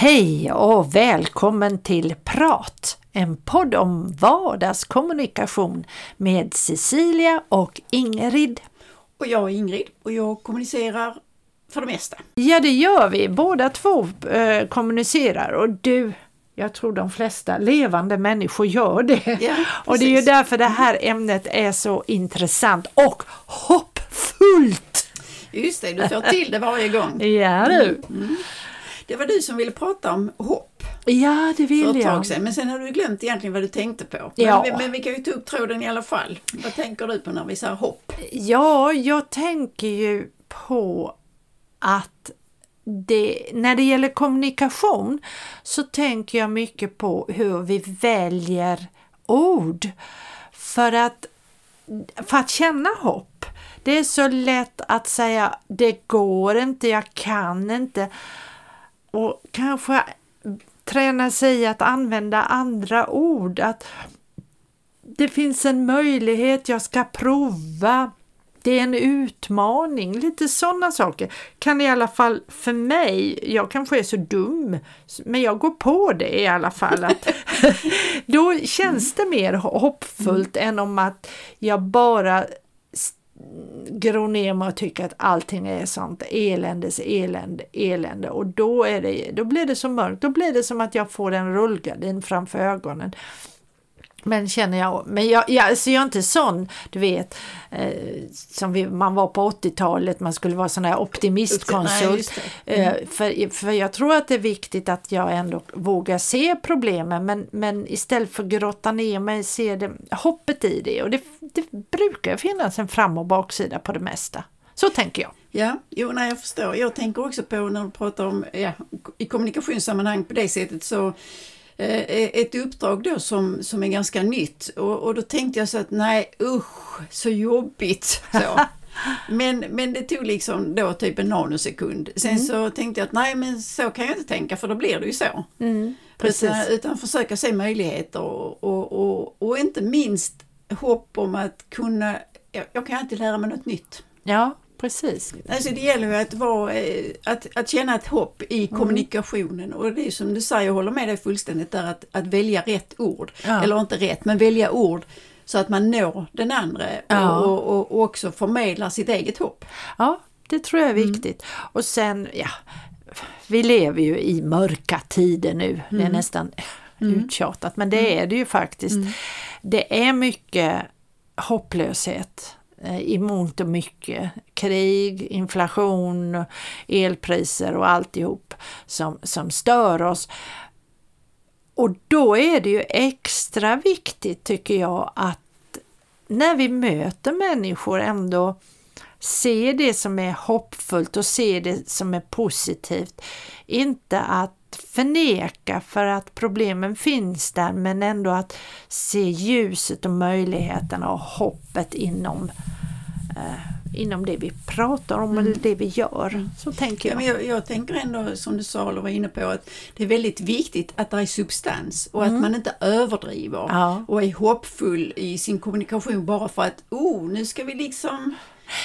Hej och välkommen till Prat, en podd om vardagskommunikation med Cecilia och Ingrid. Och jag är Ingrid och jag kommunicerar för det mesta. Ja, det gör vi. Båda två eh, kommunicerar och du jag tror de flesta levande människor gör det. Ja, och det är ju därför det här ämnet är så intressant och hoppfullt. Just det, du får till det varje gång. Ja du. Mm. Det var du som ville prata om hopp Ja, det vill för ett jag. tag sedan. Men sen har du glömt egentligen vad du tänkte på. Ja. Men, men vi kan ju ta upp tråden i alla fall. Vad tänker du på när vi säger hopp? Ja, jag tänker ju på att det, när det gäller kommunikation så tänker jag mycket på hur vi väljer ord. För att, för att känna hopp. Det är så lätt att säga det går inte, jag kan inte. Och kanske träna sig att använda andra ord. Att det finns en möjlighet, jag ska prova. Det är en utmaning, lite sådana saker kan i alla fall för mig, jag kanske är så dum, men jag går på det i alla fall. Att, då känns det mer hoppfullt än om att jag bara gro ner mig och tycka att allting är sånt eländes elände, elände. Och då, är det, då blir det så mörkt, då blir det som att jag får en rullgardin framför ögonen. Men känner jag, men jag, jag, alltså jag är inte sån, du vet, eh, som vi, man var på 80-talet, man skulle vara sån här optimistkonsult. Nej, mm. för, för jag tror att det är viktigt att jag ändå vågar se problemen, men, men istället för att grotta ner mig, se det, hoppet i det. Och det, det brukar finnas en fram och baksida på det mesta. Så tänker jag. Ja, jo, nej, jag förstår. Jag tänker också på när du pratar om, ja, i kommunikationssammanhang på det sättet så ett uppdrag då som, som är ganska nytt och, och då tänkte jag så att nej usch så jobbigt. Så. Men, men det tog liksom då typ en nanosekund. Sen mm. så tänkte jag att nej men så kan jag inte tänka för då blir det ju så. Mm, utan, utan försöka se möjligheter och, och, och, och, inte minst hopp om att kunna, jag, jag kan alltid lära mig något nytt. Ja, Precis. Alltså det gäller ju att, vara, att, att känna ett hopp i mm. kommunikationen och det är som du säger, jag håller med dig fullständigt där att, att välja rätt ord. Ja. Eller inte rätt, men välja ord så att man når den andra ja. och, och, och, också förmedlar sitt eget hopp. Ja, det tror jag är mm. viktigt. Mm. Och sen, ja, vi lever ju i mörka tider nu. Mm. Det är mm. nästan mm. uttjatat, men det mm. är det ju faktiskt. Det är mycket hopplöshet Eh, Eh, i mångt och mycket. Krig, inflation, elpriser och alltihop som, som stör oss. Och då är det ju extra viktigt tycker jag att när vi möter människor ändå se det som är hoppfullt och se det som är positivt. Inte att förneka för att problemen finns där men ändå att se ljuset och möjligheterna och hoppet inom eh, inom det vi pratar om mm. eller det vi gör. Så tänker jag. Ja, men jag. Jag tänker ändå som du sa eller var inne på att det är väldigt viktigt att det är substans och mm. att man inte överdriver ja. och är hoppfull i sin kommunikation bara för att oh, nu ska vi liksom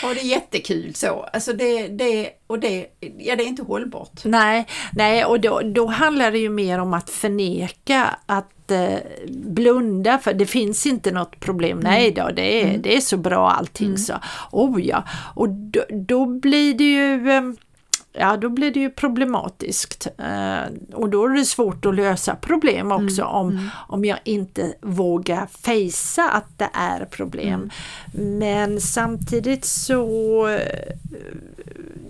ha det jättekul så. Alltså det, det, och det, ja, det är inte hållbart. Nej, nej och då, då handlar det ju mer om att förneka att eh, blunda för det finns inte något problem. Mm. Nej då, det är, mm. det är så bra allting mm. så. Oh ja, och då, då blir det ju eh, ja då blir det ju problematiskt. Eh, och då är det svårt att lösa problem också mm, om, mm. om jag inte vågar fejsa att det är problem. Mm. Men samtidigt så eh,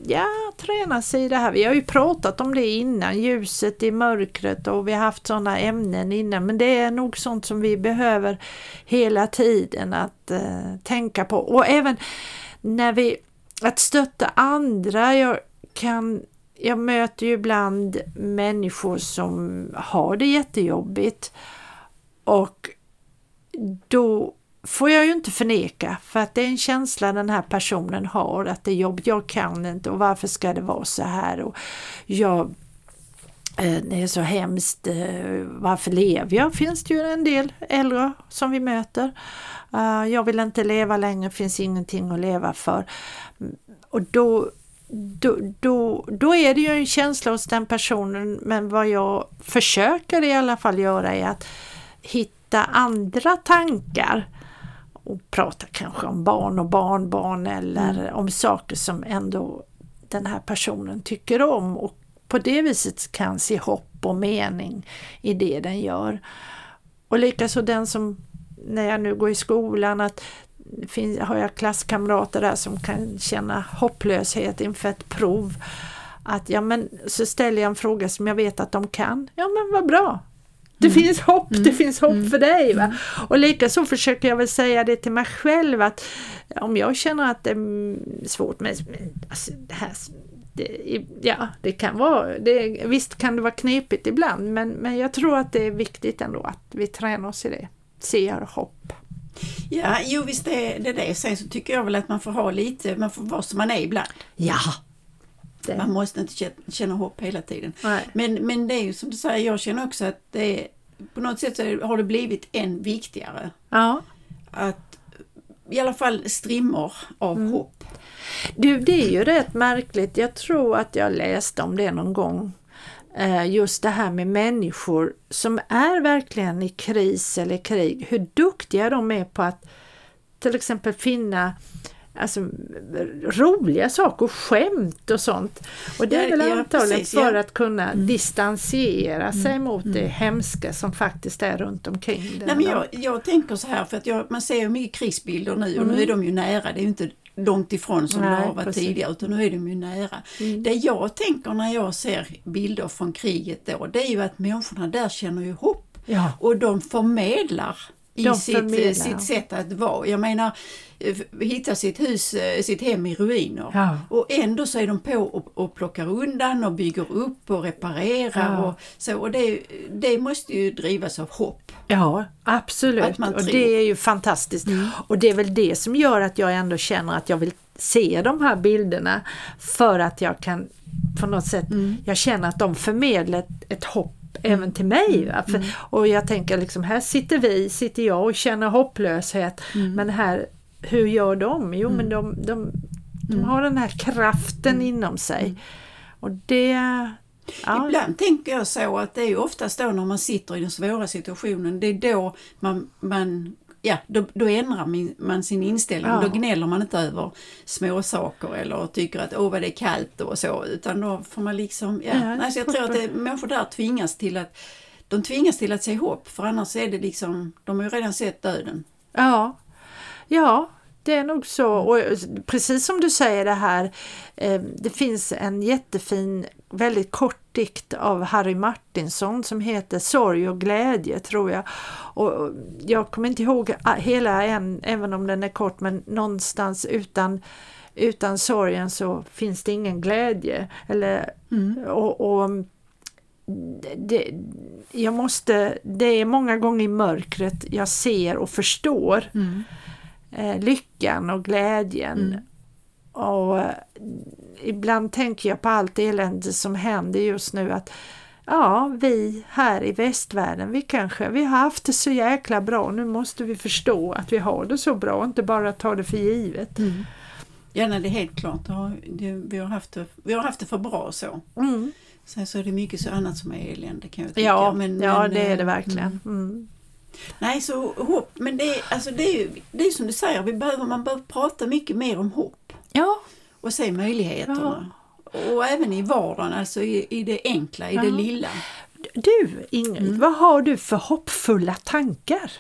ja, träna sig i det här. Vi har ju pratat om det innan, ljuset i mörkret och vi har haft sådana ämnen innan men det är nog sånt som vi behöver hela tiden att uh, tänka på. Och även när vi, att stötta andra. Jag, kan, jag möter ju ibland människor som har det jättejobbigt och då får jag ju inte förneka för att det är en känsla den här personen har att det är jobbigt. jag kan inte och varför ska det vara så här och jag eh, det är så hemskt, eh, varför lever jag? Finns det ju en del äldre som vi möter. Ah, jag vill inte leva längre, finns ingenting att leva för. Och då då, då, då är det ju en känsla hos den personen men vad jag försöker i alla fall göra är att hitta andra tankar och prata kanske om barn och barnbarn eller mm. om saker som ändå den här personen tycker om och på det viset kan se hopp och mening i det den gör. Och likaså den som, när jag nu går i skolan, att finns, har jag klasskamrater där som kan känna hopplöshet inför ett prov. Att ja men så ställer jag en fråga som jag vet att de kan. Ja men vad bra, det mm. finns hopp, mm. det finns hopp mm. för dig. Va? Mm. Och likaså försöker jag väl säga det till mig själv att om jag känner att det är svårt med alltså, det här det, ja, det kan vara, det, visst kan det vara knepigt ibland men, men jag tror att det är viktigt ändå att vi tränar oss i det, ser hopp. Ja, jo visst är det det. Sen så tycker jag väl att man får ha lite, man får vara som man är ibland. Ja, det. Man måste inte känna hopp hela tiden. Men, men det är ju som du säger, jag känner också att det är, på något sätt så har det blivit än viktigare. Ja. Att i alla fall strimmor av mm. hopp. Du, det är ju rätt märkligt. Jag tror att jag läste om det någon gång. Eh, just det här med människor som är verkligen i kris eller krig. Hur duktiga de är på att till exempel finna alltså, roliga saker, skämt och sånt. Och det är väl ja, antagligen precis, för ja. att kunna mm. distansera sig mm. mot det mm. hemska som faktiskt är runt omkring. Nej, men jag, jag tänker så här, för att jag, man ser ju mycket krisbilder nu och mm. nu är de ju nära, det är ju inte långt ifrån som Nej, det har varit precis. tidigare utan nu är de ju nära. Mm. Det jag tänker när jag ser bilder från kriget då, det är ju att människorna där känner ju hopp ja. och de förmedlar i sitt, sitt sätt att vara. Jag menar, eh, hitta sitt hus, eh, sitt hem i ruiner. Ja. Och ändå så är de på och, och plockar undan och bygger upp och reparerar. Ja. Och, så, och det, det måste ju drivas av hopp. Ja, absolut. Och det är ju fantastiskt. Mm. Och det är väl det som gör att jag ändå känner att jag vill se de här bilderna för att jag kan på något sätt, mm. jag känner att de förmedlar ett, ett hopp även till mig. Va? För, mm. och jag tänker liksom, här sitter vi, sitter jag och känner hopplöshet. Mm. Men här, hur gör de? Jo men de, de, de har den här kraften inom sig. Och det, Ja. Ibland tänker jag så att det är oftast då när man sitter i den svåra situationen, det är då man, man ja, då, då ändrar man sin inställning. Ja. Då gnäller man inte över småsaker eller tycker att åh vad det är kallt och så utan då får man liksom, ja. ja alltså jag tror att det, människor där tvingas till att de tvingas till att se hopp för annars är det liksom, de har ju redan sett döden. Ja, ja det är nog så. Och precis som du säger det här, eh, det finns en jättefin, väldigt kort dikt av Harry Martinsson som heter Sorg och glädje tror jag. Och jag kommer inte ihåg hela än, även om den är kort, men någonstans utan utan sorgen så finns det ingen glädje. Eller, mm. och, och det, jag måste, det är många gånger i mörkret jag ser och förstår mm. eh, lyckan och glädjen. Mm. Och ibland tänker jag på allt elände som händer just nu att ja, vi här i västvärlden, vi kanske, vi har haft det så jäkla bra, nu måste vi förstå att vi har det så bra inte bara ta det för givet. Mm. Ja, nej, det är helt klart. Vi har haft det, vi har haft det för bra så. Mm. Sen så är det mycket så annat som är elände kan jag tycka. Ja, men, ja men, det är det eh, verkligen. Mm. mm. Nej, så hopp, men det är, alltså det är det är som du säger, vi behöver, man behöver prata mycket mer om hopp. Ja. Och se möjligheterna. Ja. Och även i vardagen, alltså i, i det enkla, i ja. det lilla. Du Ingrid, mm. vad har du för hoppfulla tankar?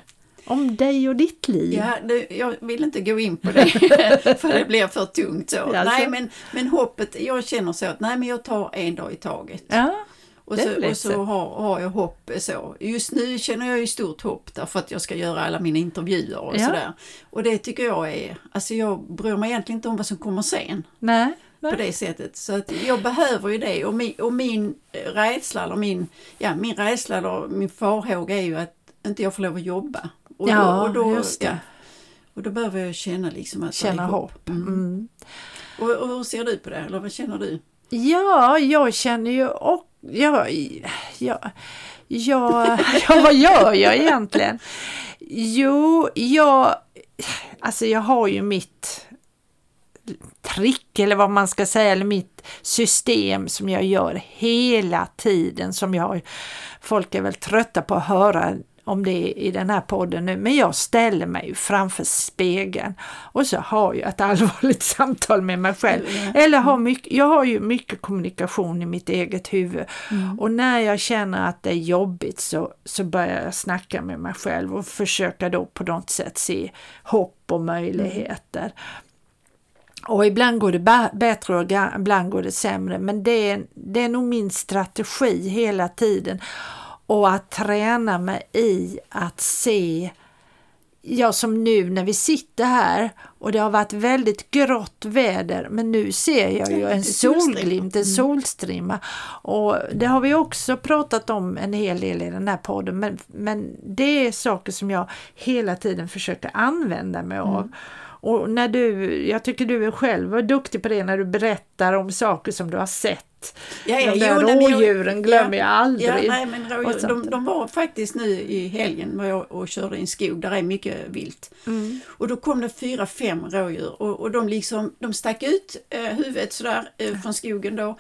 Om dig och ditt liv? Ja, det, jag vill inte gå in på det för det blir för tungt. Så. Alltså. Nej, men, men hoppet, jag känner så att nej, men jag tar en dag i taget. Ja. Och så, och så har, har jag hopp så. Just nu känner jag ju stort hopp därför att jag ska göra alla mina intervjuer och ja. sådär. Och det tycker jag är, alltså jag bryr mig egentligen inte om vad som kommer sen. Nej. Nej. På det sättet. Så att jag behöver ju det och min, och min rädsla eller min, ja, min rädsla eller min farhåga är ju att inte jag får lov att jobba. Och ja, då, och då, just det. Ja, och då behöver jag känna liksom att Känna hopp. Mm. Mm. Och, och hur ser du på det? Eller vad känner du? Ja, jag känner ju och ja, jag, jag, ja, vad gör jag egentligen? Jo, jag, alltså jag har ju mitt trick eller vad man ska säga, eller mitt system som jag gör hela tiden som jag Folk är väl trötta på att höra om det i den här podden nu, men jag ställer mig framför spegeln och så har jag ett allvarligt samtal med mig själv. Mm. Eller har mycket, jag har ju mycket kommunikation i mitt eget huvud mm. och när jag känner att det är jobbigt så, så börjar jag snacka med mig själv och försöka då på något sätt se hopp och möjligheter. Och ibland går det bättre och ibland går det sämre men det är, det är nog min strategi hela tiden och att träna mig i att se Ja, som nu när vi sitter här och det har varit väldigt grått väder men nu ser jag ju en solglimt, en mm. solstrimma. Och det har vi också pratat om en hel del i den här podden men, men det är saker som jag hela tiden försöker använda mig av. Mm. Och när du, jag tycker du är själv är duktig på det när du berättar om saker som du har sett Ja, ja, de där jo, rådjuren jag, glömmer ja, jag aldrig. Ja, nej, men rådjur, de, de, var faktiskt nu i helgen var jag och körde i en skog där är mycket vilt. Mm. Och då kom det fyra, fem rådjur och, och de liksom, de stack ut eh, huvudet sådär eh, från skogen då.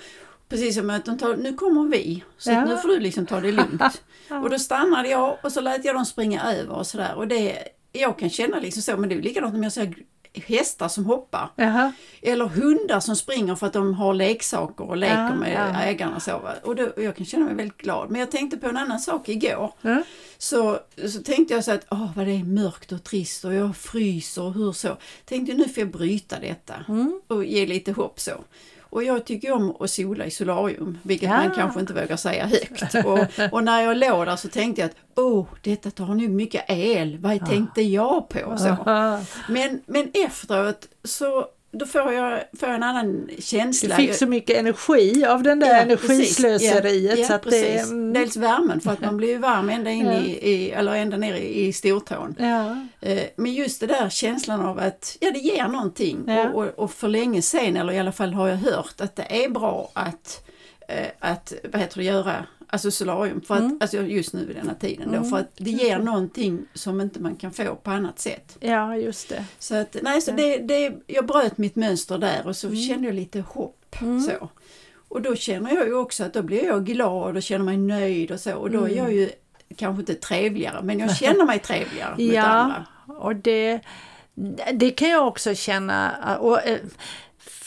Precis som att de tar, nu kommer vi, så ja. nu får du liksom ta det lugnt. och då stannade jag och så lät jag dem springa över och sådär. Och det, jag kan känna liksom så, men det är likadant om jag ser hästar som hoppar. Jaha. Eller hundar som springer för att de har leksaker och leker ja, med ja. ägarna. Så, och, då, och jag kan känna mig väldigt glad. Men jag tänkte på en annan sak igår. Ja. Så, så tänkte jag så att, åh vad det är mörkt och trist och jag fryser och hur så. Tänkte nu får jag bryta detta mm. och ge lite hopp så. Och jag tycker om att sola i solarium, vilket ja. man kanske inte vågar säga högt. Och, och, när jag låg där så tänkte jag att åh, detta tar nu mycket el, vad ja. tänkte jag på? Så. Men, men efteråt så då får jag, får jag en annan känsla. Du fick så mycket energi av den där ja, energislöseriet. Ja, så att det, mm. Dels värmen för att man blir ju varm ända in ja. i, i, eller ända ner i, i stortån. Ja. Eh, men just det där känslan av att ja, det ger någonting. Ja. Och, och, och för länge sen, eller i alla fall har jag hört att det är bra att, eh, att vad heter det, göra Alltså solarium, för att, mm. alltså just nu vid denna tiden då, mm. för att det ger någonting som inte man kan få på annat sätt. Ja, just det. Så att, nej, så det, det, jag bröt mitt mönster där och så mm. kände jag lite hopp. Mm. Så. Och då känner jag ju också att då blir jag glad och känner mig nöjd och så och då är jag mm. ju kanske inte trevligare men jag känner mig trevligare mot ja, andra. och det, det kan jag också känna. Och, eh,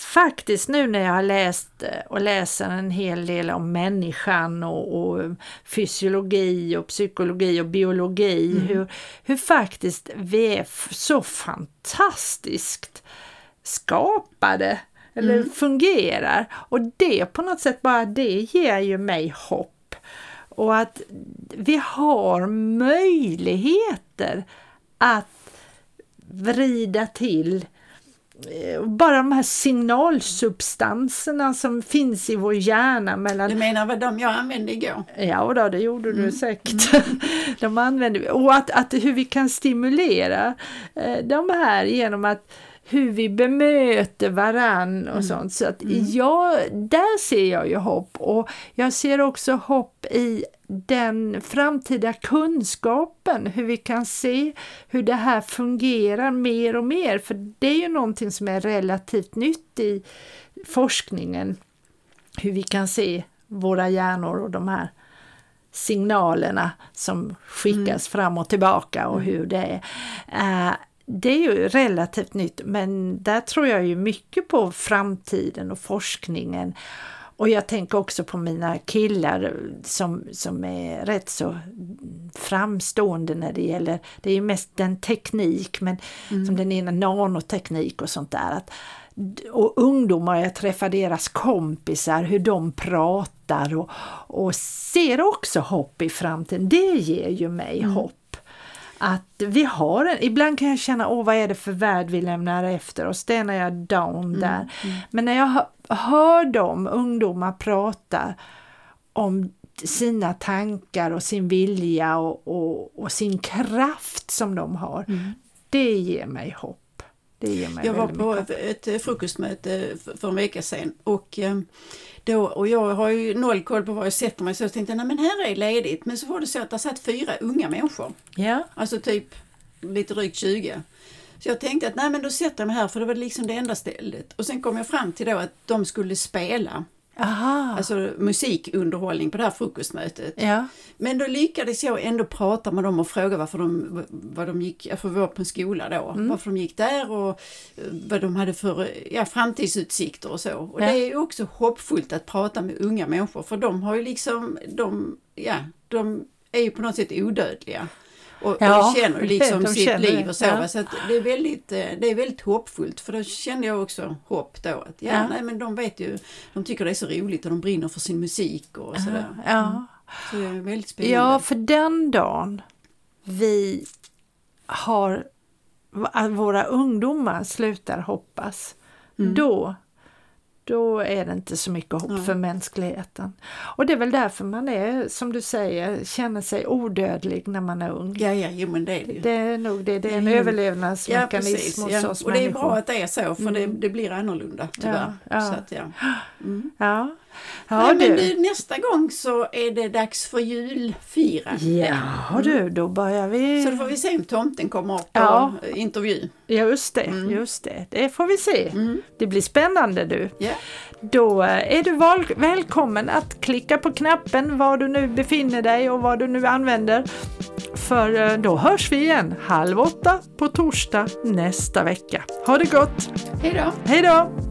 faktiskt nu när jag har läst eh, och läser en hel del om människan och, och fysiologi och psykologi och biologi, mm. hur, hur faktiskt vi är så fantastiskt skapade eller mm. fungerar. Och det på något sätt bara det ger ju mig hopp. Och att vi har möjligheter att vrida till bara de här signalsubstanserna som finns i vår hjärna. Mellan... Du menar vad de jag använde igår? Ja, då, det gjorde mm. du säkert. Mm. de använder. Och att, att hur vi kan stimulera eh, de här genom att hur vi bemöter varann och mm. sånt. Så att mm. jag, där ser jag ju hopp och jag ser också hopp i den framtida kunskapen, hur vi kan se hur det här fungerar mer och mer, för det är ju någonting som är relativt nytt i forskningen, hur vi kan se våra hjärnor och de här signalerna som skickas mm. fram och tillbaka och mm. hur det är. Det är ju relativt nytt men där tror jag ju mycket på framtiden och forskningen. Och jag tänker också på mina killar som, som är rätt så framstående när det gäller, det är ju mest den teknik, men mm. som den ena nanoteknik och sånt där. Att, och ungdomar, jag träffar deras kompisar, hur de pratar och, och ser också hopp i framtiden. Det ger ju mig mm. hopp att vi har en, ibland kan jag känna, åh vad är det för värld vi lämnar efter oss, det är när jag är down mm, där. Mm. Men när jag hör, hör dem, ungdomar, prata om sina tankar och sin vilja och, och, och sin kraft som de har, mm. det ger mig hopp. Det ger mig jag var på ett, ett frukostmöte för en vecka sedan och eh, då, och jag har ju noll koll på var jag sätter mig så jag tänkte nej men här är ledigt. Men så var det så att det satt fyra unga människor. Ja. Alltså typ lite drygt 20. Så jag tänkte att nej men då sätter jag mig här för det var liksom det enda stället. Och sen kom jag fram till då att de skulle spela. Aha. Alltså musikunderhållning på det här frukostmötet. ja. Men då lyckades jag ändå prata med dem och fråga varför de, vad de gick, för vi var på en skola då, Mm. varför de gick där och eh, vad de hade för ja, framtidsutsikter och så. Och Ja. det är också hoppfullt att prata med unga människor för de har ju liksom, de, ja, de är ju på något sätt odödliga. Och, Ja, och känner liksom de sitt känner liv och så. ja. Så det, är väldigt, eh, det är väldigt hoppfullt för då kände jag också hopp då. Att, ja, Ja. Nej, men de vet ju, de tycker det är så roligt och de brinner för sin musik och sådär. Ja. Så det är väldigt spännande. ja, för den dagen vi har våra ungdomar slutar hoppas, då då är det inte så mycket hopp Nej. för mänskligheten. Och det är väl därför man är, som du säger, känner sig odödlig när man är ung. Ja, ja, jo, men det är det ju. Det är nog det, det är en Ja, överlevnadsmekanism hos ja. oss Och det är bra att det är så, för det, det blir annorlunda tyvärr. Ja, ja. Så att, ja. Mm. Ja, ja Nej, men du. nästa gång så är det dags för julfirande. Ja du, då börjar vi. Så då får vi se om tomten kommer upp på Ja. intervju. Just det, Mm. just det. Det får vi se. Det blir spännande du. Ja. Då eh, är du välkommen att klicka på knappen var du nu befinner dig och vad du nu använder. För eh, då hörs vi igen halv åtta på torsdag nästa vecka. Ha det gott! Hej då! Hej då!